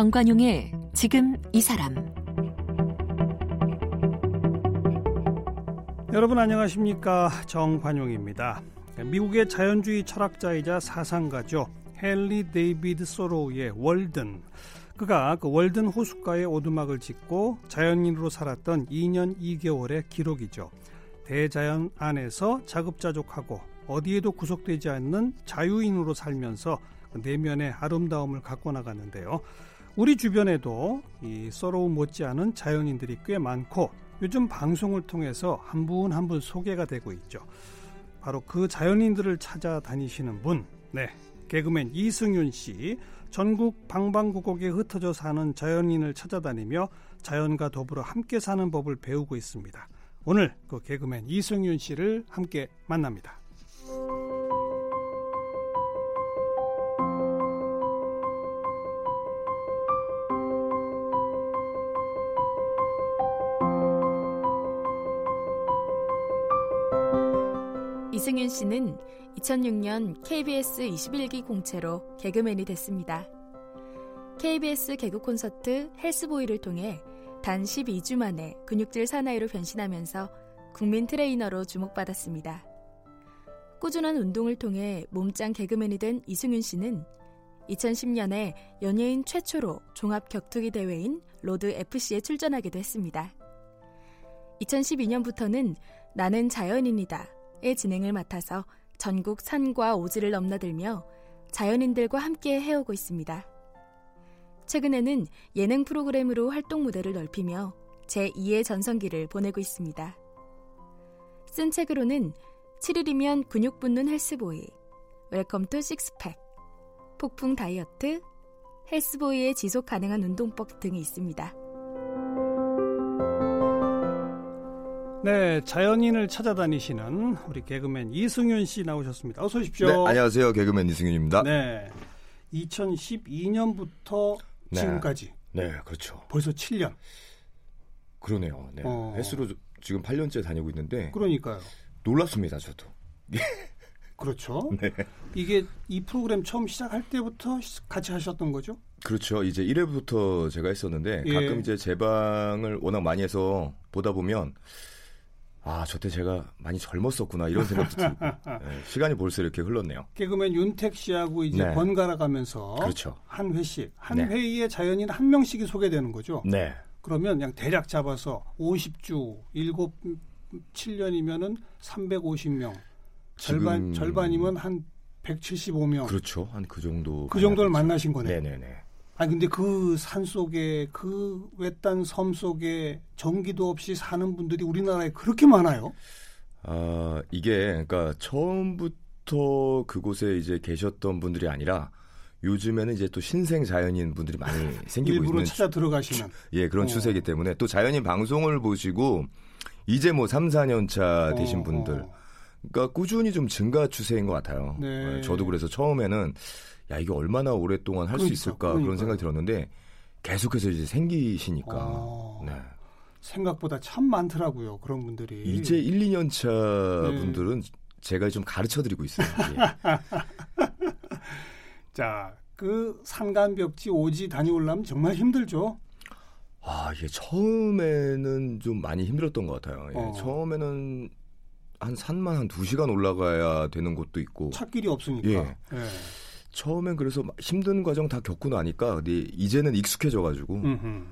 정관용의 지금 이 사람 여러분 안녕하십니까 정관용입니다. 미국의 자연주의 철학자이자 사상가죠 헨리 데이비드 소로우의 월든 그가 그 월든 호숫가에 오두막을 짓고 자연인으로 살았던 2년 2개월의 기록이죠. 대자연 안에서 자급자족하고 어디에도 구속되지 않는 자유인으로 살면서 내면의 아름다움을 갖고 나갔는데요. 우리 주변에도 이 서러우 못지않은 자연인들이 꽤 많고 요즘 방송을 통해서 한분 한 분 소개가 되고 있죠. 바로 그 자연인들을 찾아다니시는 분, 네, 개그맨 이승윤 씨, 전국 방방곡곡에 흩어져 사는 자연인을 찾아다니며 자연과 더불어 함께 사는 법을 배우고 있습니다. 오늘 그 개그맨 이승윤 씨를 함께 만납니다. 씨는 2006년 KBS 21기 공채로 개그맨이 됐습니다. KBS 개그 콘서트 헬스보이를 통해 단 12주 만에 근육질 사나이로 변신하면서 국민 트레이너로 주목받았습니다. 꾸준한 운동을 통해 몸짱 개그맨이 된 이승윤 씨는 2010년에 연예인 최초로 종합 격투기 대회인 로드 FC에 출전하기도 했습니다. 2012년부터는 나는 자연인이다 의 진행을 맡아서 전국 산과 오지를 넘나들며 자연인들과 함께 해오고 있습니다. 최근에는 예능 프로그램으로 활동 무대를 넓히며 제2의 전성기를 보내고 있습니다. 쓴 책으로는 7일이면 근육 붙는 헬스보이, Welcome to Six Pack, 폭풍 다이어트, 헬스보이의 지속 가능한 운동법 등이 있습니다. 네, 자연인을 찾아다니시는 우리 개그맨 이승윤 씨 나오셨습니다. 어서 오십시오. 네, 안녕하세요. 개그맨 이승윤입니다. 네. 2012년부터 네. 지금까지 네, 그렇죠. 벌써 7년. 그러네요. 네. 어. 헬스로 지금 8년째 다니고 있는데 그러니까요. 놀랍습니다, 저도. 그렇죠. 네. 이게 이 프로그램 처음 시작할 때부터 시- 같이 하셨던 거죠? 그렇죠. 이제 1회부터 제가 했었는데 예. 가끔 이제 제 방을 워낙 많이 해서 보다 보면 아, 저때 제가 많이 젊었었구나 이런 생각도 들고 네, 시간이 벌써 이렇게 흘렀네요. 개그맨 윤택 씨하고 이제 네. 번갈아 가면서 그렇죠. 한 회씩 한 네. 회의에 자연인 한 명씩이 소개되는 거죠. 네. 그러면 그냥 대략 잡아서 50주 7 7년이면은 350명. 절반 지금- 절반이면 한 175명. 그렇죠. 한 그 정도. 그 정도를 만나신 거네. 네, 네, 네. 아니 근데 그 산 속에 그 외딴 섬 속에 전기도 없이 사는 분들이 우리나라에 그렇게 많아요? 아, 이게 그러니까 처음부터 그곳에 이제 계셨던 분들이 아니라 요즘에는 이제 또 신생 자연인 분들이 많이 생기고 일부러 있는 찾아 들어가시는. 예, 그런 어. 추세이기 때문에 또 자연인 방송을 보시고 이제 뭐 3, 4년 차 되신 어, 분들 어. 그러니까 꾸준히 좀 증가 추세인 것 같아요. 네. 어, 저도 그래서 처음에는 야, 이게 얼마나 오랫동안 할수 그러니까, 있을까 그러니까요. 그런 생각이 들었는데 계속해서 이제 생기시니까 어. 네. 생각보다 참 많더라고요. 그런 분들이. 이제 1, 2년 차 네. 분들은 제가 좀 가르쳐 드리고 있어요. 예. 자, 그 산간벽지 오지 다녀오려면 정말 힘들죠. 아, 이게 처음에는 좀 많이 힘들었던 것 같아요. 예, 어. 처음에는 한 산만 한두 시간 올라가야 되는 곳도 있고. 찾길이 없으니까. 예. 예. 처음엔 그래서 막 힘든 과정 다 겪고 나니까 근데 이제는 익숙해져가지고.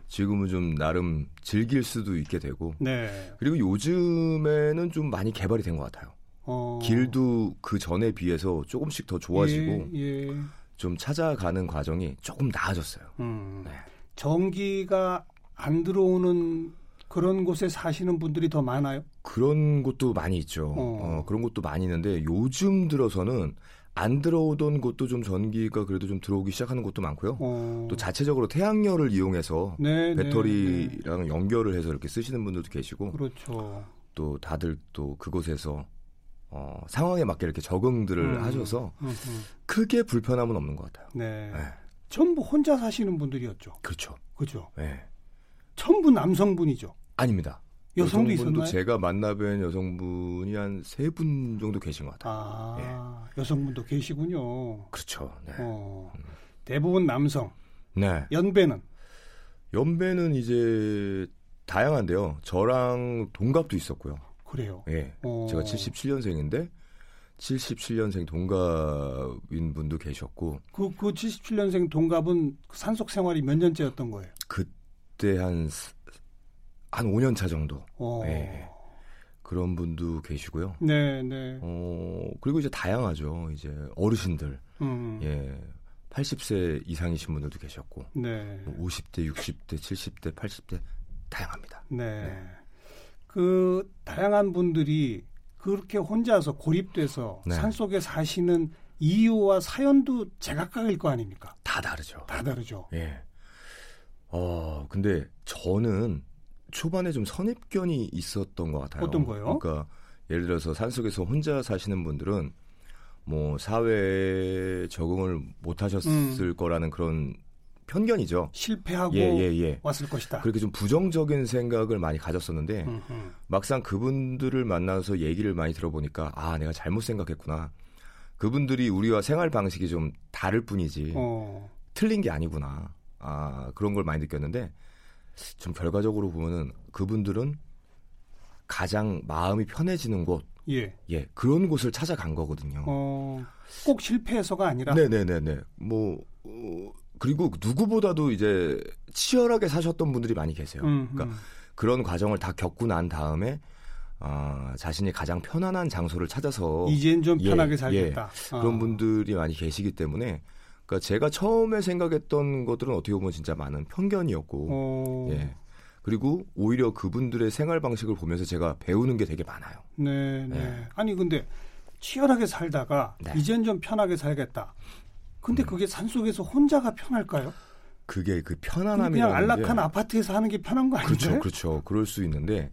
지금은 좀 나름 즐길 수도 있게 되고 네. 그리고 요즘에는 좀 많이 개발이 된 것 같아요. 어. 길도 그 전에 비해서 조금씩 더 좋아지고 예, 예. 좀 찾아가는 과정이 조금 나아졌어요. 음. 네. 전기가 안 들어오는 그런 곳에 사시는 분들이 더 많아요. 그런 곳도 많이 있죠. 어. 어, 그런 곳도 많이 있는데 요즘 들어서는 안 들어오던 곳도 좀 전기가 그래도 좀 들어오기 시작하는 곳도 많고요. 어. 또 자체적으로 태양열을 이용해서 네, 네, 네. 배터리랑 연결을 해서 이렇게 쓰시는 분들도 계시고 그렇죠. 또 다들 또 그곳에서 어, 상황에 맞게 이렇게 적응들을 음. 하셔서 음흠. 크게 불편함은 없는 것 같아요. 네. 네. 전부 혼자 사시는 분들이었죠. 그렇죠. 그죠? 네. 전부 남성분이죠. 아닙니다. 여성도 여성분도 있었나요? 제가 만나뵌 여성분이 한 세 분 정도 계신 것 같아요. 아, 여성분도 계시군요. 그렇죠. 네. 어. 대부분 남성. 네. 연배는 연배는 이제 다양한데요. 저랑 동갑도 있었고요. 그래요. 예. 어. 제가 77년생인데 77년생 동갑인 분도 계셨고 그, 그 77년생 동갑은 산속 생활이 몇 년째였던 거예요? 그때 한 한 5년 차 정도. 어. 예. 그런 분도 계시고요. 네, 네. 어, 그리고 이제 다양하죠. 이제 어르신들. 음. 예. 80세 이상이신 분들도 계셨고. 네. 뭐 50대, 60대, 70대, 80대 다양합니다. 네. 그 다양한 분들이 그렇게 혼자서 고립돼서 네. 산속에 사시는 이유와 사연도 제각각일 거 아닙니까? 다 다르죠. 다 다르죠. 예. 어, 근데 저는 초반에 좀 선입견이 있었던 것 같아요. 어떤 거요? 그러니까 예를 들어서 산속에서 혼자 사시는 분들은 뭐 사회에 적응을 못 하셨을 거라는 그런 편견이죠. 실패하고 예, 예, 예. 왔을 것이다. 그렇게 좀 부정적인 생각을 많이 가졌었는데 음, 음. 막상 그분들을 만나서 얘기를 많이 들어보니까 아 내가 잘못 생각했구나. 그분들이 우리와 생활 방식이 좀 다를 뿐이지 어, 틀린 게 아니구나. 아 그런 걸 많이 느꼈는데 좀 결과적으로 보면은 그분들은 가장 마음이 편해지는 곳, 예. 예 그런 곳을 찾아간 거거든요. 어, 꼭 실패해서가 아니라 네네네네. 뭐 어, 그리고 누구보다도 이제 치열하게 사셨던 분들이 많이 계세요. 음, 그러니까 음. 그런 과정을 다 겪고 난 다음에 아, 자신이 가장 편안한 장소를 찾아서 이젠 좀 예, 편하게 예. 살겠다. 어. 그런 분들이 많이 계시기 때문에 그러니까 제가 처음에 생각했던 것들은 어떻게 보면 진짜 많은 편견이었고 어, 예. 그리고 오히려 그분들의 생활 방식을 보면서 제가 배우는 게 되게 많아요. 네, 네. 예. 아니 근데 치열하게 살다가 네. 이젠 좀 편하게 살겠다. 근데 음. 그게 산속에서 혼자가 편할까요? 그게 그 그냥 편안함이라는 안락한 게 아파트에서 하는 게 편한 거 아닌가요? 그렇죠, 그렇죠. 그럴 수 있는데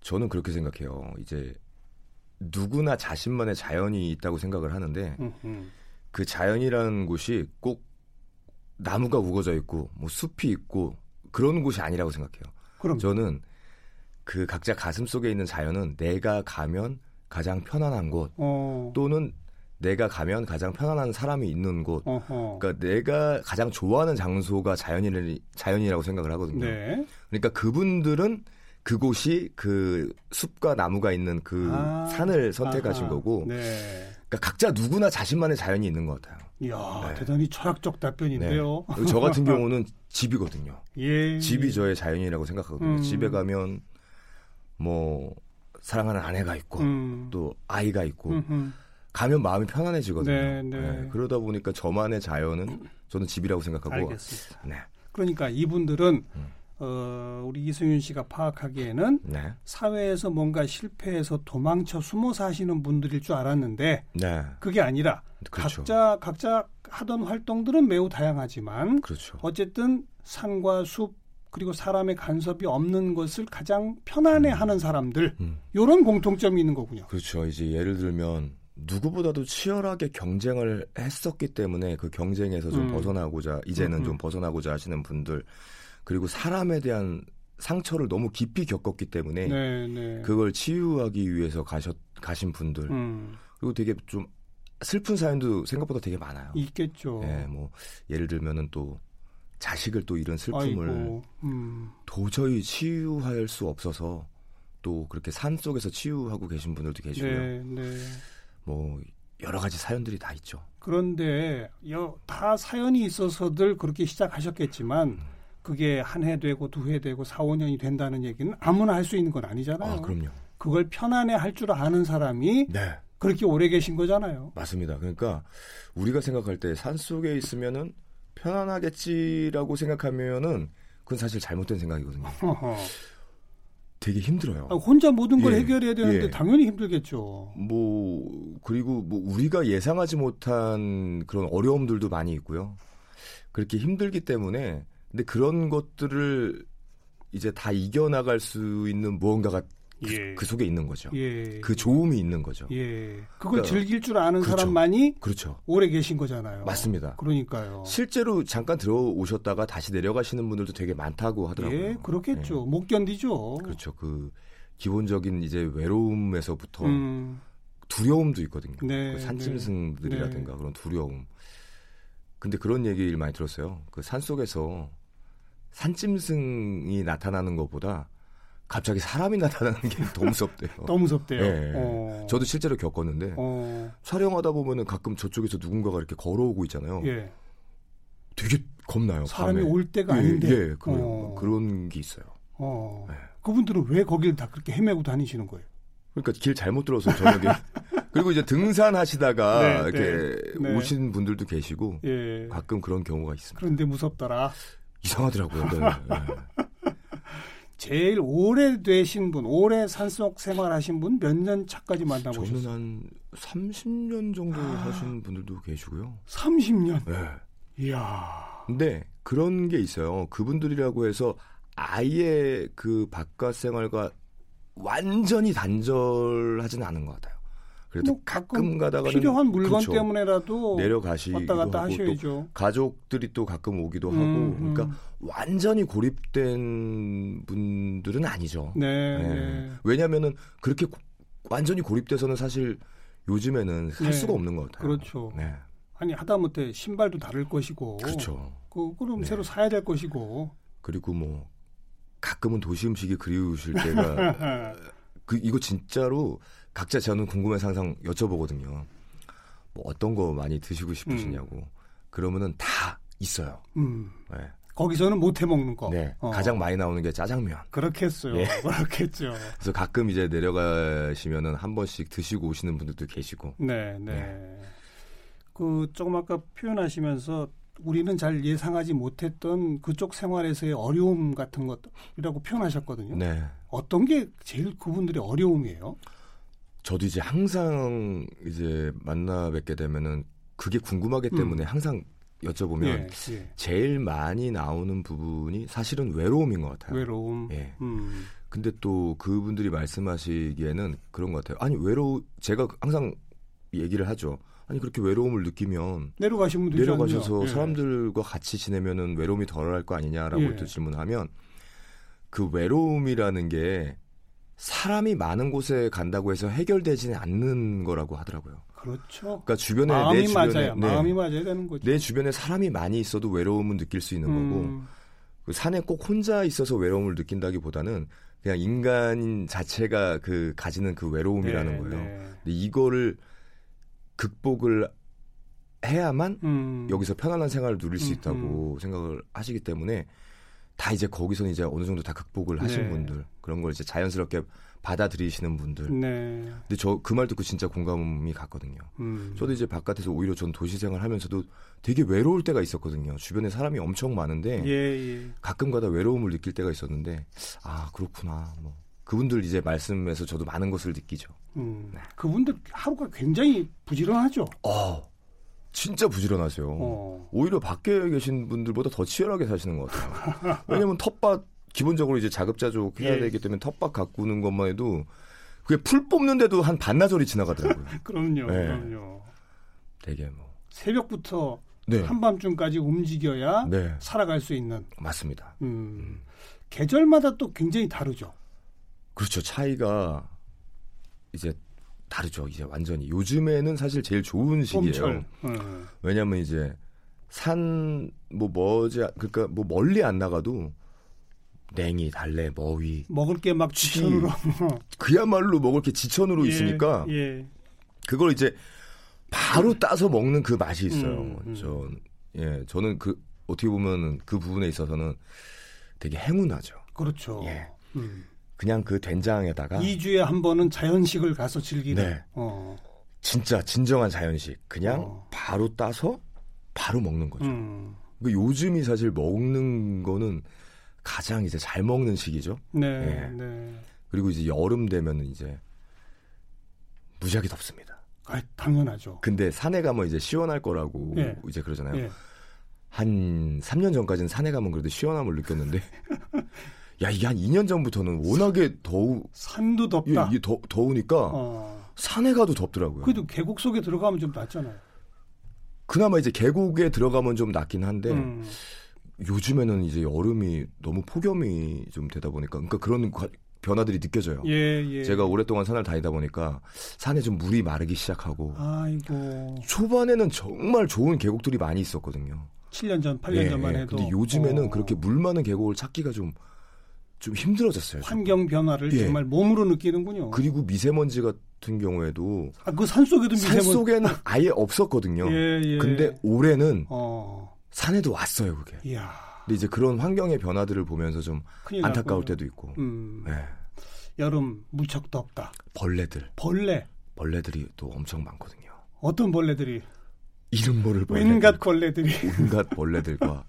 저는 그렇게 생각해요. 이제 누구나 자신만의 자연이 있다고 생각을 하는데 음, 음. 그 자연이라는 곳이 꼭 나무가 우거져 있고 뭐 숲이 있고 그런 곳이 아니라고 생각해요. 그럼 저는 그 각자 가슴 속에 있는 자연은 내가 가면 가장 편안한 곳 어, 또는 내가 가면 가장 편안한 사람이 있는 곳. 어허. 그러니까 내가 가장 좋아하는 장소가 자연이 자연이라고 생각을 하거든요. 네. 그러니까 그분들은 그곳이 그 숲과 나무가 있는 그 아, 산을 선택하신 아하. 거고 네. 그러니까 각자 누구나 자신만의 자연이 있는 것 같아요. 이야, 네. 대단히 철학적 답변인데요. 그리고 저 같은 경우는 집이거든요. 예. 집이 저의 자연이라고 생각하거든요. 음. 집에 가면 뭐 사랑하는 아내가 있고 음. 또 아이가 있고 음흠. 가면 마음이 편안해지거든요. 네, 네. 그러다 보니까 저만의 자연은 저는 집이라고 생각하고 알겠습니다. 네. 그러니까 이분들은 음. 어, 우리 이승윤 씨가 파악하기에는 네. 사회에서 뭔가 실패해서 도망쳐 숨어 사시는 분들일 줄 알았는데 네. 그게 아니라 그렇죠. 각자 각자 하던 활동들은 매우 다양하지만 그렇죠. 어쨌든 산과 숲 그리고 사람의 간섭이 없는 것을 가장 편안해하는 사람들 음. 이런 공통점이 있는 거군요. 그렇죠. 이제 예를 들면 누구보다도 치열하게 경쟁을 했었기 때문에 그 경쟁에서 좀 음. 벗어나고자 이제는 음, 음. 좀 벗어나고자 하시는 분들 그리고 사람에 대한 상처를 너무 깊이 겪었기 때문에 네, 네. 그걸 치유하기 위해서 가셨 가신 분들 음, 그리고 되게 좀 슬픈 사연도 생각보다 되게 많아요. 있겠죠. 예, 뭐 예를 들면은 또 자식을 또 이런 슬픔을 음, 도저히 치유할 수 없어서 또 그렇게 산 속에서 치유하고 계신 분들도 계시고요. 네, 네. 뭐 여러 가지 사연들이 다 있죠. 그런데 여, 다 사연이 있어서들 그렇게 시작하셨겠지만 그게 한 해 되고 두 해 되고 사, 오 년이 된다는 얘기는 아무나 할 수 있는 건 아니잖아요. 아, 그럼요. 그걸 편안해 할 줄 아는 사람이 네, 그렇게 오래 계신 거잖아요. 맞습니다. 그러니까 우리가 생각할 때 산 속에 있으면은 편안하겠지라고 생각하면은 그건 사실 잘못된 생각이거든요. 허허. 되게 힘들어요. 아, 혼자 모든 걸 예, 해결해야 되는데 예. 당연히 힘들겠죠. 뭐 그리고 뭐 우리가 예상하지 못한 그런 어려움들도 많이 있고요. 그렇게 힘들기 때문에 근데 그런 것들을 이제 다 이겨나갈 수 있는 무언가가 그, 예. 그 속에 있는 거죠. 예. 그 좋음이 있는 거죠. 예. 그걸 그러니까- 즐길 줄 아는 그렇죠. 사람만이 그렇죠. 오래 계신 거잖아요. 맞습니다. 그러니까요. 실제로 잠깐 들어오셨다가 다시 내려가시는 분들도 되게 많다고 하더라고요. 예, 그렇겠죠. 예. 못 견디죠. 그렇죠. 그 기본적인 이제 외로움에서부터 음, 두려움도 있거든요. 네, 그 산짐승들이라든가 네. 그런 두려움. 근데 그런 얘기를 많이 들었어요. 그 산 속에서 산짐승이 나타나는 것보다 갑자기 사람이 나타나는 게 더 무섭대요. 더 무섭대요. 예. 어. 저도 실제로 겪었는데 어. 촬영하다 보면은 가끔 저쪽에서 누군가가 이렇게 걸어오고 있잖아요. 예. 되게 겁나요. 사람이 밤에. 올 때가 예, 아닌데. 예, 그, 어. 그런 게 있어요. 어. 네. 그분들은 왜 거기를 다 그렇게 헤매고 다니시는 거예요? 그러니까 길 잘못 들어서 저녁에 그리고 이제 등산하시다가 네, 이렇게 네, 네. 오신 분들도 계시고 예. 가끔 그런 경우가 있습니다. 그런데 무섭더라. 이상하더라고요. 네. 네. 제일 오래되신 분, 오래 산속 생활하신 분 몇 년 차까지 저는 만나보셨어요? 한 30년 정도 아. 하신 분들도 계시고요. 30년. 네. 이야. 근데 그런 게 있어요. 그분들이라고 해서 아예 그 바깥 생활과 완전히 단절하지는 않은 것 같아요. 그래도 뭐 가끔 가다가는 필요한 물건 그렇죠. 때문에라도 내려가시기도 왔다 갔다 하고 또 하셔야죠. 가족들이 또 가끔 오기도 하고 음, 음. 그러니까 완전히 고립된 분들은 아니죠. 네, 네. 네. 왜냐하면은 그렇게 고- 완전히 고립돼서는 사실 요즘에는 살 네. 수가 없는 것 같아요. 그렇죠. 네, 아니 하다못해 신발도 다를 것이고. 그렇죠. 그, 그럼 네. 새로 사야 될 것이고. 그리고 뭐 가끔은 도시 음식이 그리우실 때가 그 이거 진짜로 각자 저는 궁금해서 항상 여쭤보거든요. 뭐 어떤 거 많이 드시고 싶으시냐고. 그러면은 다 있어요. 음. 네. 거기서는 못 해 먹는 거. 네. 어. 가장 많이 나오는 게 짜장면. 그렇겠어요. 예. 그렇겠죠. 그래서 가끔 이제 내려가시면은 한 번씩 드시고 오시는 분들도 계시고. 네, 네. 네. 그 조금 아까 표현하시면서 우리는 잘 예상하지 못했던 그쪽 생활에서의 어려움 같은 것이라고 표현하셨거든요. 네. 어떤 게 제일 그분들의 어려움이에요? 저도 이제 항상 이제 만나 뵙게 되면은 그게 궁금하기 때문에 음. 항상 여쭤보면 예, 예. 제일 많이 나오는 부분이 사실은 외로움인 것 같아요. 외로움. 예. 음. 근데 또 그분들이 말씀하시기에는 그런 것 같아요. 아니 외로 제가 항상 얘기를 하죠. 아니 그렇게 외로움을 느끼면 내려가시면 되지 내려가셔서? 예. 사람들과 같이 지내면은 외로움이 덜할 거 아니냐라고 예. 또 질문하면 그 외로움이라는 게 사람이 많은 곳에 간다고 해서 해결되지는 않는 거라고 하더라고요. 그렇죠. 그러니까 주변에 마음이 내 주변에 맞아야 네, 마음이 맞아야 되는 거죠. 내 주변에 사람이 많이 있어도 외로움은 느낄 수 있는 거고 음, 그 산에 꼭 혼자 있어서 외로움을 느낀다기보다는 그냥 인간 자체가 그 가지는 그 외로움이라는 네, 거예요. 네. 근데 이거를 극복을 해야만 음, 여기서 편안한 생활을 누릴 수 음, 있다고 생각을 하시기 때문에 다 이제 거기서는 이제 어느 정도 다 극복을 하신 네. 분들 그런 걸 이제 자연스럽게 받아들이시는 분들. 네. 근데 저 그 말 듣고 진짜 공감이 갔거든요. 음. 저도 이제 바깥에서 오히려 전 도시 생활하면서도 되게 외로울 때가 있었거든요. 주변에 사람이 엄청 많은데 예, 예. 가끔가다 외로움을 느낄 때가 있었는데 아 그렇구나. 뭐 그분들 이제 말씀에서 저도 많은 것을 느끼죠. 음. 네. 그분들 하루가 굉장히 부지런하죠. 어, 진짜 부지런하세요. 어. 오히려 밖에 계신 분들보다 더 치열하게 사시는 것 같아요. 왜냐면 텃밭 기본적으로 이제 자급자족 해야 예. 되기 때문에 텃밭 가꾸는 것만 해도 그게 풀 뽑는데도 한 반나절이 지나가더라고요. 그럼요, 네. 그럼요. 되게 뭐. 새벽부터 네. 한밤중까지 움직여야 네. 살아갈 수 있는. 맞습니다. 음. 계절마다 또 굉장히 다르죠. 그렇죠. 차이가 이제 다르죠. 이제 완전히 요즘에는 사실 제일 좋은 시기예요. 음. 왜냐하면 이제 산뭐 뭐지 그러니까 뭐 멀리 안 나가도 냉이, 달래, 머위 먹을 게막 쥐. 지천으로 그야말로 먹을 게 지천으로 예, 있으니까 예. 그걸 이제 바로 따서 먹는 그 맛이 있어요. 음, 음. 전 예, 저는 그 어떻게 보면 그 부분에 있어서는 되게 행운하죠. 그렇죠. 예. 음. 그냥 그 된장에다가 2주에 한 번은 자연식을 가서 즐기는. 네. 어. 진짜 진정한 자연식 그냥 어. 바로 따서 바로 먹는 거죠. 음. 그 요즘이 사실 먹는 거는 가장 이제 잘 먹는 시기죠. 네, 예. 네. 그리고 이제 여름 되면 이제 무지하게 덥습니다. 아, 당연하죠. 근데 산에 가면 이제 시원할 거라고 예. 이제 그러잖아요. 예. 한 3년 전까지는 산에 가면 그래도 시원함을 느꼈는데 야 이게 한 2년 전부터는 워낙에 더우 산도 이- 덥다. 이게 더, 더우니까 어. 산에 가도 덥더라고요. 그래도 계곡 속에 들어가면 좀 낫잖아요. 그나마 이제 계곡에 들어가면 좀 낫긴 한데 음. 요즘에는 이제 여름이 너무 폭염이 좀 되다 보니까 그러니까 그런 과- 변화들이 느껴져요. 예, 예. 제가 오랫동안 산을 다니다 보니까 산에 좀 물이 마르기 시작하고 아이고. 초반에는 정말 좋은 계곡들이 많이 있었거든요. 7년 전, 8년 예, 전만 예. 해도. 근데 요즘에는 어, 그렇게 물 많은 계곡을 찾기가 좀, 좀 힘들어졌어요. 좀. 환경 변화를 예. 정말 몸으로 느끼는군요. 그리고 미세먼지 같은 경우에도 아, 그 산속에도 산 미세먼지. 속에는 아예 없었거든요. 예, 예. 근데 올해는 어. 산에도 왔어요, 그게. 이야. 근데 이제 그런 환경의 변화들을 보면서 좀 안타까울 났군요. 때도 있고. 음. 예. 여름 무척 덥다. 벌레들, 벌레. 벌레들이 또 엄청 많거든요. 어떤 벌레들이? 이름 모를 벌레들. 웬갓 벌레들이. 온갖 벌레들과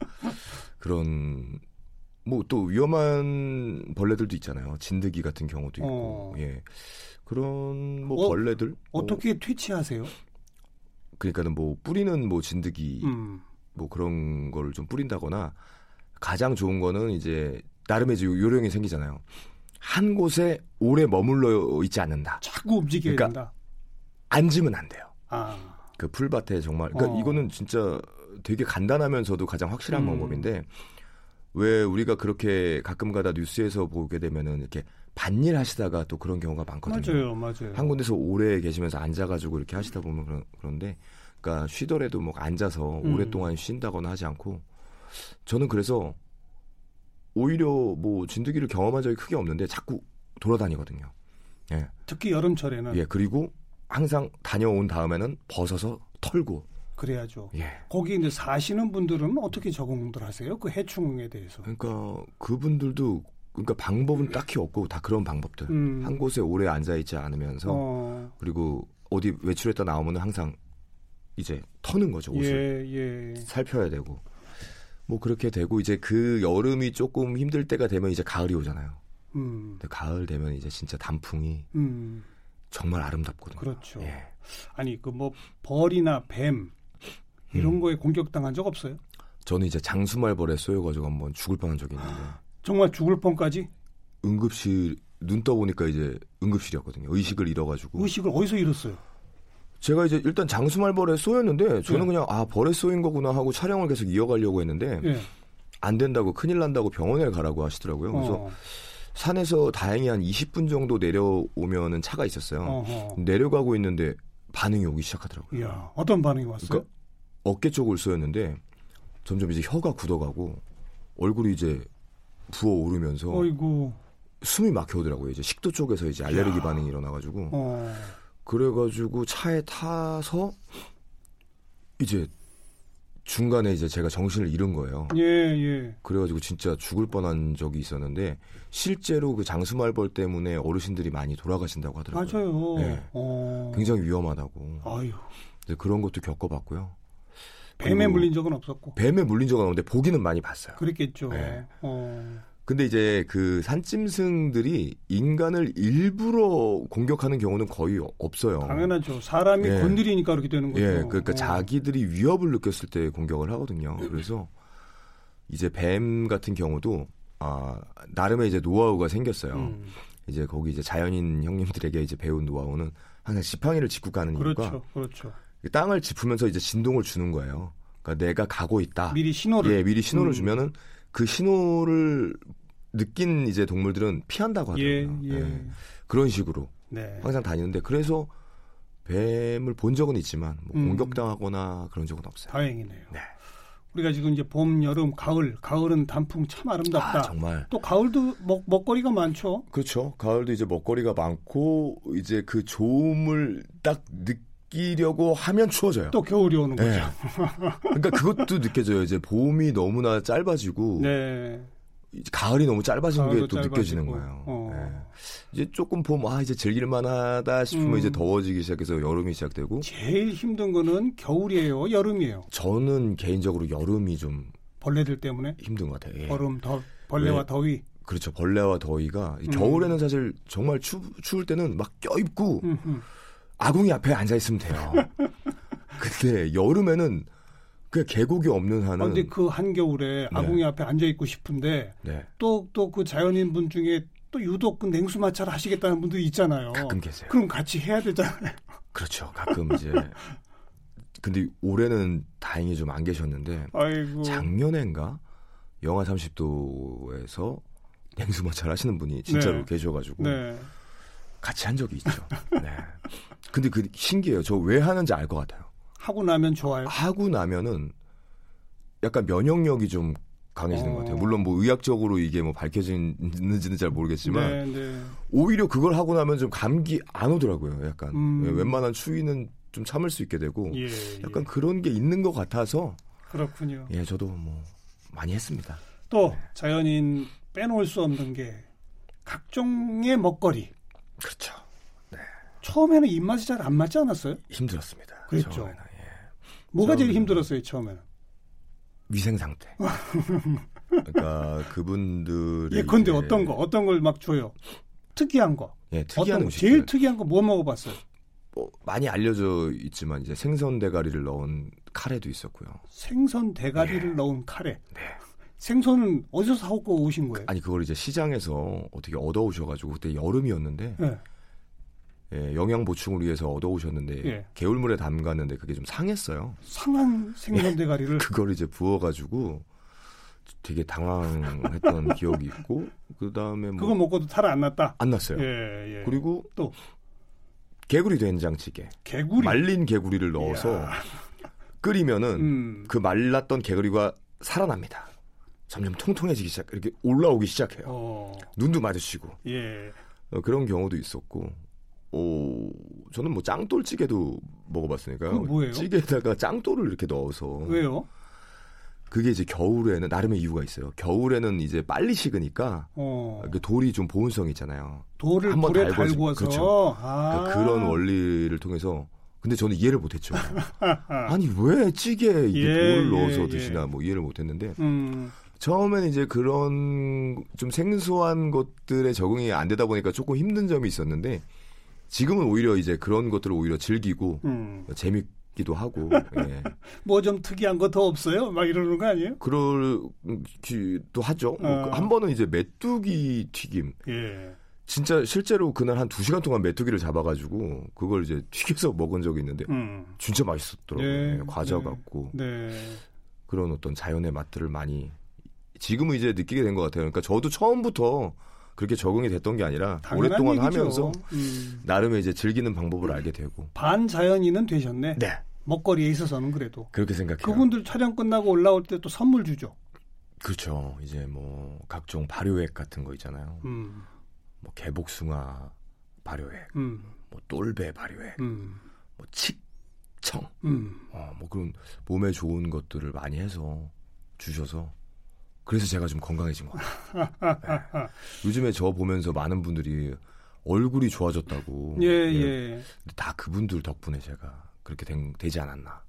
그런 뭐 또 위험한 벌레들도 있잖아요. 진드기 같은 경우도 있고, 어. 예 그런 뭐 어, 벌레들 뭐 어떻게 퇴치하세요? 그러니까는 뭐 뿌리는 뭐 진드기 음. 뭐 그런 거를 좀 뿌린다거나 가장 좋은 거는 이제 나름의 이제 요령이 생기잖아요. 한 곳에 오래 머물러 있지 않는다. 자꾸 움직여야 그러니까 된다. 앉으면 안 돼요. 아. 그 풀밭에 정말 그러니까 어. 이거는 진짜 되게 간단하면서도 가장 확실한 음. 방법인데 왜 우리가 그렇게 가끔가다 뉴스에서 보게 되면은 이렇게 반일 하시다가 또 그런 경우가 많거든요. 맞아요, 맞아요. 한 군데서 오래 계시면서 앉아가지고 이렇게 하시다 보면 그런, 그런데 그러니까 쉬더라도 뭐 앉아서 음. 오랫동안 쉰다거나 하지 않고 저는 그래서 오히려 뭐 진드기를 경험한 적이 크게 없는데 자꾸 돌아다니거든요. 예, 특히 여름철에는 예 그리고 항상 다녀온 다음에는 벗어서 털고 그래야죠. 예. 거기 이제 사시는 분들은 어떻게 적응들 하세요? 그 해충에 대해서. 그러니까 그분들도 그러니까 방법은 딱히 없고 다 그런 방법들. 음. 한 곳에 오래 앉아 있지 않으면서 어. 그리고 어디 외출했다 나오면 항상 이제 터는 거죠 옷을 예, 예. 살펴야 되고 뭐 그렇게 되고 이제 그 여름이 조금 힘들 때가 되면 이제 가을이 오잖아요. 음. 근데 가을 되면 이제 진짜 단풍이 음. 정말 아름답거든요. 그렇죠. 예. 아니 그 뭐 벌이나 뱀 이런 음. 거에 공격당한 적 없어요? 저는 이제 장수말벌에 쏘여가지고 한번 죽을 뻔한 적이 있는데 정말 죽을 뻔까지 응급실 눈 떠보니까 이제 응급실이었거든요. 의식을 잃어가지고 의식을 어디서 잃었어요? 제가 이제 일단 장수말벌에 쏘였는데 저는 네. 그냥 아 벌에 쏘인 거구나 하고 촬영을 계속 이어가려고 했는데 예. 안 된다고 큰일 난다고 병원에 가라고 하시더라고요. 그래서 어. 산에서 다행히 한 20분 정도 내려오면은 차가 있었어요. 어허. 내려가고 있는데 반응이 오기 시작하더라고요. 이야, 어떤 반응이 왔어요? 그러니까 어깨 쪽을 쏘였는데 점점 이제 혀가 굳어가고 얼굴이 이제 부어오르면서 어이구. 숨이 막혀오더라고요. 이제 식도 쪽에서 이제 알레르기 야. 반응이 일어나가지고 어. 그래가지고 차에 타서 이제 중간에 이제 제가 정신을 잃은 거예요. 예, 예. 그래가지고 진짜 죽을 뻔한 적이 있었는데 실제로 그 장수말벌 때문에 어르신들이 많이 돌아가신다고 하더라고요. 맞아요. 네. 어. 굉장히 위험하다고. 아유. 그런 것도 겪어봤고요. 뱀에 물린 적은 없었고. 뱀에 물린 적은 없는데 보기는 많이 봤어요. 그랬겠죠. 네. 어. 근데 이제 그 산짐승들이 인간을 일부러 공격하는 경우는 거의 없어요. 당연하죠. 사람이 예. 건드리니까 그렇게 되는 거죠. 예, 그러니까 어. 자기들이 위협을 느꼈을 때 공격을 하거든요. 그래서 이제 뱀 같은 경우도 아 나름의 이제 노하우가 생겼어요. 음. 이제 거기 이제 자연인 형님들에게 이제 배운 노하우는 항상 지팡이를 짚고 가는 이유가 그렇죠. 그렇죠. 땅을 짚으면서 이제 진동을 주는 거예요. 그러니까 내가 가고 있다. 미리 신호를 예, 미리 신호를 음. 주면은 그 신호를 느낀 이제 동물들은 피한다고 예, 하더라고요. 예. 그런 식으로 네. 항상 다니는데 그래서 뱀을 본 적은 있지만 뭐 음. 공격당하거나 그런 적은 없어요. 다행이네요. 네. 우리가 지금 이제 봄, 여름, 가을, 가을은 단풍 참 아름답다. 아, 정말. 또 가을도 먹, 먹거리가 많죠. 그렇죠. 가을도 이제 먹거리가 많고 이제 그 좋음을 딱 느끼 려고 하면 추워져요. 또 겨울이 오는 거죠. 네. 그러니까 그것도 느껴져요. 이제 봄이 너무나 짧아지고 네. 가을이 너무 짧아진 게 또 느껴지는. 거예요. 어. 네. 이제 조금 봄, 아, 이제 즐길만하다 싶으면 음. 이제 더워지기 시작해서 여름이 시작되고 제일 힘든 거는 겨울이에요, 여름이에요. 저는 개인적으로 여름이 좀 벌레들 때문에 힘든 것 같아요. 예. 얼음, 더 벌레와 왜? 더위. 그렇죠. 벌레와 더위가 이 음. 겨울에는 사실 정말 추, 추울 때는 막 껴입고 음, 음. 아궁이 앞에 앉아 있으면 돼요. 근데 여름에는 그 계곡이 없는 한은 아, 근데 그 한겨울에 네. 아궁이 앞에 앉아 있고 싶은데 네, 또또 그 자연인 분 중에 또 유독 그 냉수 마찰을 하시겠다는 분들이 있잖아요. 가끔 계세요. 그럼 같이 해야 되잖아요. 그렇죠. 가끔 이제 근데 올해는 다행히 좀 안 계셨는데 아이고. 작년엔가 영하 30도에서 냉수마 잘 하시는 분이 진짜로 네. 계셔가지고 네. 같이 한 적이 있죠. 네. 근데 그 신기해요. 저 왜 하는지 알 것 같아요. 하고 나면 좋아요. 하고 나면은 약간 면역력이 좀 강해지는 어. 것 같아요. 물론 뭐 의학적으로 이게 뭐 밝혀지는지는 잘 모르겠지만 네, 네. 오히려 그걸 하고 나면 좀 감기 안 오더라고요. 약간 음. 예, 웬만한 추위는 좀 참을 수 있게 되고 예, 약간 예. 그런 게 있는 것 같아서 그렇군요. 예 저도 뭐 많이 했습니다. 또 자연인 빼놓을 수 없는 게 각종의 먹거리. 그렇죠. 처음에는 입맛이 잘 안 맞지 않았어요? 힘들었습니다. 그랬죠. 처음에는, 예. 뭐가 제일 힘들었어요, 처음에는? 위생 상태. 그러니까 그분들이 예컨대 어떤 거, 어떤 걸 막 줘요? 특이한 거. 예 특이한 거? 제일 특이한 거 뭐 먹어봤어요? 뭐 많이 알려져 있지만 이제 생선 대가리를 넣은 카레도 있었고요. 생선 대가리를 네. 넣은 카레. 네. 생선은 어디서 사오고 오신 거예요? 아니 그걸 이제 시장에서 어떻게 얻어 오셔가지고 그때 여름이었는데 네. 예, 영양 보충을 위해서 얻어 오셨는데 예. 개울물에 담갔는데 그게 좀 상했어요. 상한 생선 대가리를 그걸 이제 부어가지고 되게 당황했던 기억이 있고 그 다음에 그거 뭐안 먹고도 탈안 났다. 났어요. 예, 예. 그리고 또 개구리 된장찌개 개구리. 말린 개구리를 넣어서 이야. 끓이면은 음. 그 말랐던 개구리가 살아납니다. 점점 통통해지기 시작 이렇게 올라오기 시작해요. 어, 눈도 마주치고 예. 어, 그런 경우도 있었고, 오, 저는 뭐 짱돌찌개도 먹어봤으니까요. 그거 뭐예요? 찌개에다가 짱돌을 이렇게 넣어서 왜요? 그게 이제 겨울에는 나름의 이유가 있어요. 겨울에는 이제 빨리 식으니까 어, 그 돌이 좀 보온성 있잖아요. 돌을 한번 불에 달궈서- 달구어서 그렇죠. 아. 그러니까 그런 원리를 통해서 근데 저는 이해를 못했죠. 아니 왜 찌개에 이게 예, 돌을 예, 넣어서 예. 드시나 뭐 이해를 못했는데 음, 처음에는 이제 그런 좀 생소한 것들에 적응이 안 되다 보니까 조금 힘든 점이 있었는데 지금은 오히려 이제 그런 것들을 오히려 즐기고 음. 재밌기도 하고 예. 뭐좀 특이한 거 더 없어요? 막 이러는 거 아니에요? 그럴기도 하죠. 뭐 어. 한 번은 이제 메뚜기 튀김 예. 진짜 실제로 그날 한두 시간 동안 메뚜기를 잡아가지고 그걸 이제 튀겨서 먹은 적이 있는데 음. 진짜 맛있었더라고요. 네, 예, 과자 네. 같고 네. 그런 어떤 자연의 맛들을 많이 지금은 이제 느끼게 된 것 같아요. 그러니까 저도 처음부터 그렇게 적응이 됐던 게 아니라 오랫동안 얘기죠. 하면서 음. 나름의 이제 즐기는 방법을 알게 되고. 반자연인은 되셨네. 네. 먹거리에 있어서는 그래도. 그렇게 생각해요. 그분들 촬영 끝나고 올라올 때 또 선물 주죠. 그렇죠. 이제 뭐 각종 발효액 같은 거 있잖아요. 음. 뭐 개복숭아 발효액, 음. 뭐 똘배 발효액, 음. 뭐 칡청, 음. 어, 뭐 그런 몸에 좋은 것들을 많이 해서 주셔서 그래서 제가 좀 건강해진 것 같아요. 네. 요즘에 저 보면서 많은 분들이 얼굴이 좋아졌다고. 예, 네. 예. 다 그분들 덕분에 제가 그렇게 된, 되지 않았나.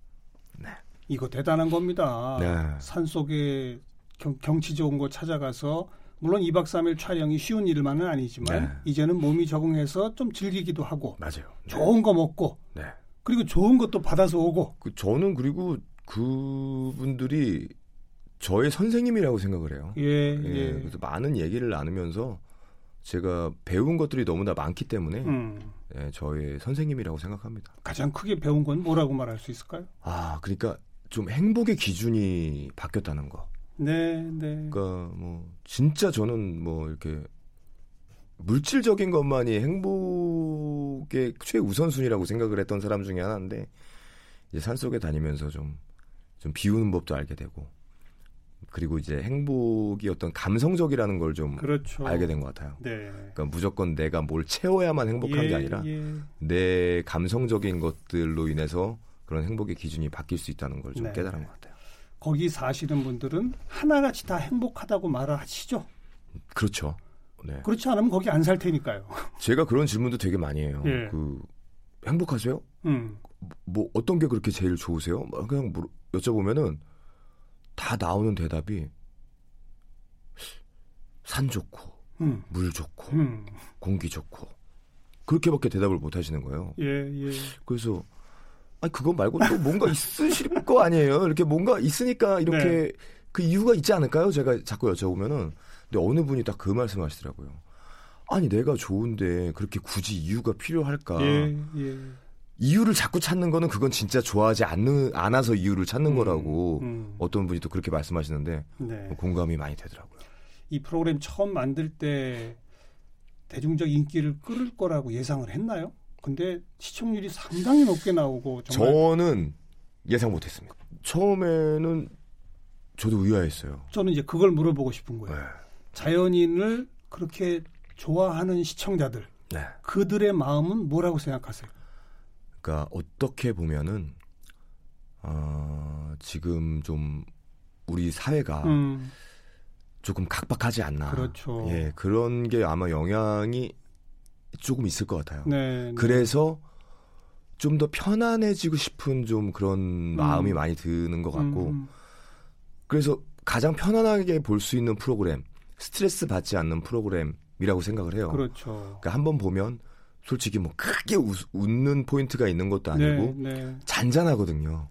네. 이거 대단한 겁니다. 네. 산 속에 경, 치 좋은 곳 찾아가서 물론 2박 3일 촬영이 쉬운 일만은 아니지만 네. 이제는 몸이 적응해서 좀 즐기기도 하고 맞아요. 네. 좋은 거 먹고 네. 그리고 좋은 것도 받아서 오고 그 저는 그리고 그분들이 저의 선생님이라고 생각을 해요. 예, 예, 예. 그래서 많은 얘기를 나누면서 제가 배운 것들이 너무나 많기 때문에 음. 예, 저의 선생님이라고 생각합니다. 가장 크게 배운 건 뭐라고 말할 수 있을까요? 아, 그러니까 좀 행복의 기준이 바뀌었다는 거. 네, 네. 그러니까 뭐 진짜 저는 뭐 이렇게 물질적인 것만이 행복의 최우선순위라고 생각을 했던 사람 중에 하나인데 이제 산속에 다니면서 좀 좀 비우는 법도 알게 되고 그리고 이제 행복이 어떤 감성적이라는 걸좀 그렇죠. 알게 된 것 같아요. 네. 그러니까 무조건 내가 뭘 채워야만 행복한 예, 게 아니라 예. 내 감성적인 것들로 인해서 그런 행복의 기준이 바뀔 수 있다는 걸좀 네. 깨달은 것 같아요. 거기 사시는 분들은 하나같이 다 행복하다고 말을 하시죠. 그렇죠. 네. 그렇지 않으면 거기 안 살 테니까요. 제가 그런 질문도 되게 많이 해요. 예. 그 행복하세요? 음. 뭐 어떤 게 그렇게 제일 좋으세요? 막 그냥 물- 여쭤보면은 다 나오는 대답이 산 좋고 음. 물 좋고 음. 공기 좋고 그렇게밖에 대답을 못 하시는 거예요. 예, 예. 그래서 아니 그거 말고 또 뭔가 있으실 거 아니에요. 이렇게 뭔가 있으니까 이렇게 네. 그 이유가 있지 않을까요? 제가 자꾸 여쭤보면은 근데 어느 분이 딱 그 말씀하시더라고요. 아니 내가 좋은데 그렇게 굳이 이유가 필요할까? 예, 예. 이유를 자꾸 찾는 거는 그건 진짜 좋아하지 않는 않아서 이유를 찾는 음, 거라고 음. 어떤 분이 또 그렇게 말씀하시는데 네. 공감이 많이 되더라고요. 이 프로그램 처음 만들 때 대중적 인기를 끌을 거라고 예상을 했나요? 근데 시청률이 상당히 높게 나오고 저는 예상 못했습니다. 처음에는 저도 의아했어요. 저는 이제 그걸 물어보고 싶은 거예요. 네. 자연인을 그렇게 좋아하는 시청자들 네. 그들의 마음은 뭐라고 생각하세요? 그러니까 어떻게 보면은 어, 지금 좀 우리 사회가 음, 조금 각박하지 않나. 그렇죠. 예, 그런 게 아마 영향이 조금 있을 것 같아요. 네, 네. 그래서 좀더 편안해지고 싶은 좀 그런 마음이 많이 드는 것 같고 음, 그래서 가장 편안하게 볼 수 있는 프로그램 스트레스 받지 않는 프로그램이라고 생각을 해요. 그렇죠. 그러니까 한번 보면 솔직히 뭐 크게 웃, 는 포인트가 있는 것도 아니고 네, 네. 잔잔하거든요.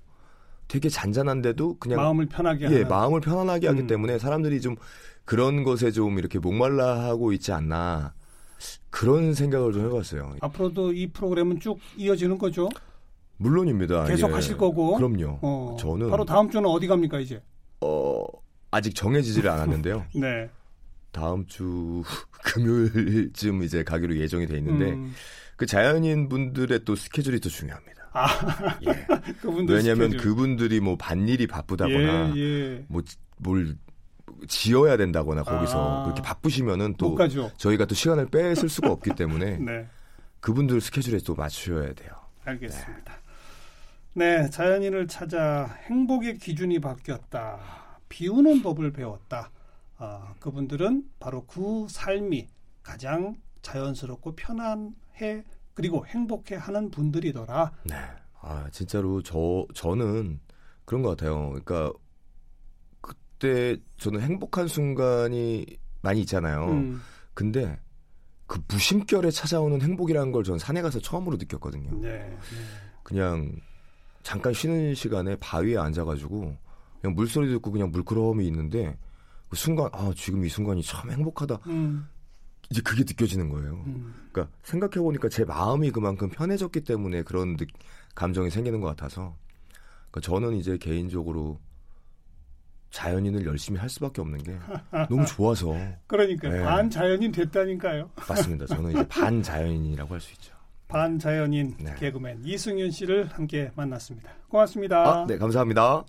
되게 잔잔한데도 그냥 마음을 편하게 예 하는. 마음을 편안하게 하기 음. 때문에 사람들이 좀 그런 것에 좀 이렇게 목말라 하고 있지 않나 그런 생각을 좀 해봤어요. 앞으로도 이 프로그램은 쭉 이어지는 거죠? 물론입니다. 계속 예. 하실 거고. 그럼요. 어, 저는 바로 다음 주는 어디 갑니까 이제? 어, 아직 정해지지를 않았는데요. 네. 다음 주 금요일쯤 이제 가기로 예정이 돼 있는데 음, 그 자연인 분들의 또 스케줄이 더 중요합니다. 아, 예. 왜냐하면 스케줄. 그분들이 뭐 반일이 바쁘다거나 예, 예. 뭐뭘 지어야 된다거나 거기서 아. 그렇게 바쁘시면은 못 또. 저희가 또 시간을 뺏을 수가 없기 때문에 네. 그분들 스케줄에 또 맞추셔야 돼요. 알겠습니다. 네, 자연인을 찾아 행복의 기준이 바뀌었다. 비우는 법을 배웠다. 아, 그분들은 바로 그 삶이 가장 자연스럽고 편안해 그리고 행복해 하는 분들이더라. 네. 아, 진짜로 저 저는 그런 것 같아요. 그러니까 그때 저는 행복한 순간이 많이 있잖아요. 음, 근데 그 무심결에 찾아오는 행복이라는 걸 저는 산에 가서 처음으로 느꼈거든요. 네, 네. 그냥 잠깐 쉬는 시간에 바위에 앉아가지고 그냥 물소리 듣고 그냥 물끄러움이 있는데 그 순간 아 지금 이 순간이 참 행복하다 음, 이제 그게 느껴지는 거예요. 음. 그러니까 생각해 보니까 제 마음이 그만큼 편해졌기 때문에 그런 느- 감정이 생기는 것 같아서 그러니까 저는 이제 개인적으로 자연인을 열심히 할 수밖에 없는 게 너무 좋아서 그러니까 네. 반 자연인 됐다니까요. 맞습니다. 저는 이제 반 자연인이라고 할 수 있죠. 반 자연인 네. 개그맨 이승윤 씨를 함께 만났습니다. 고맙습니다. 아, 네 감사합니다.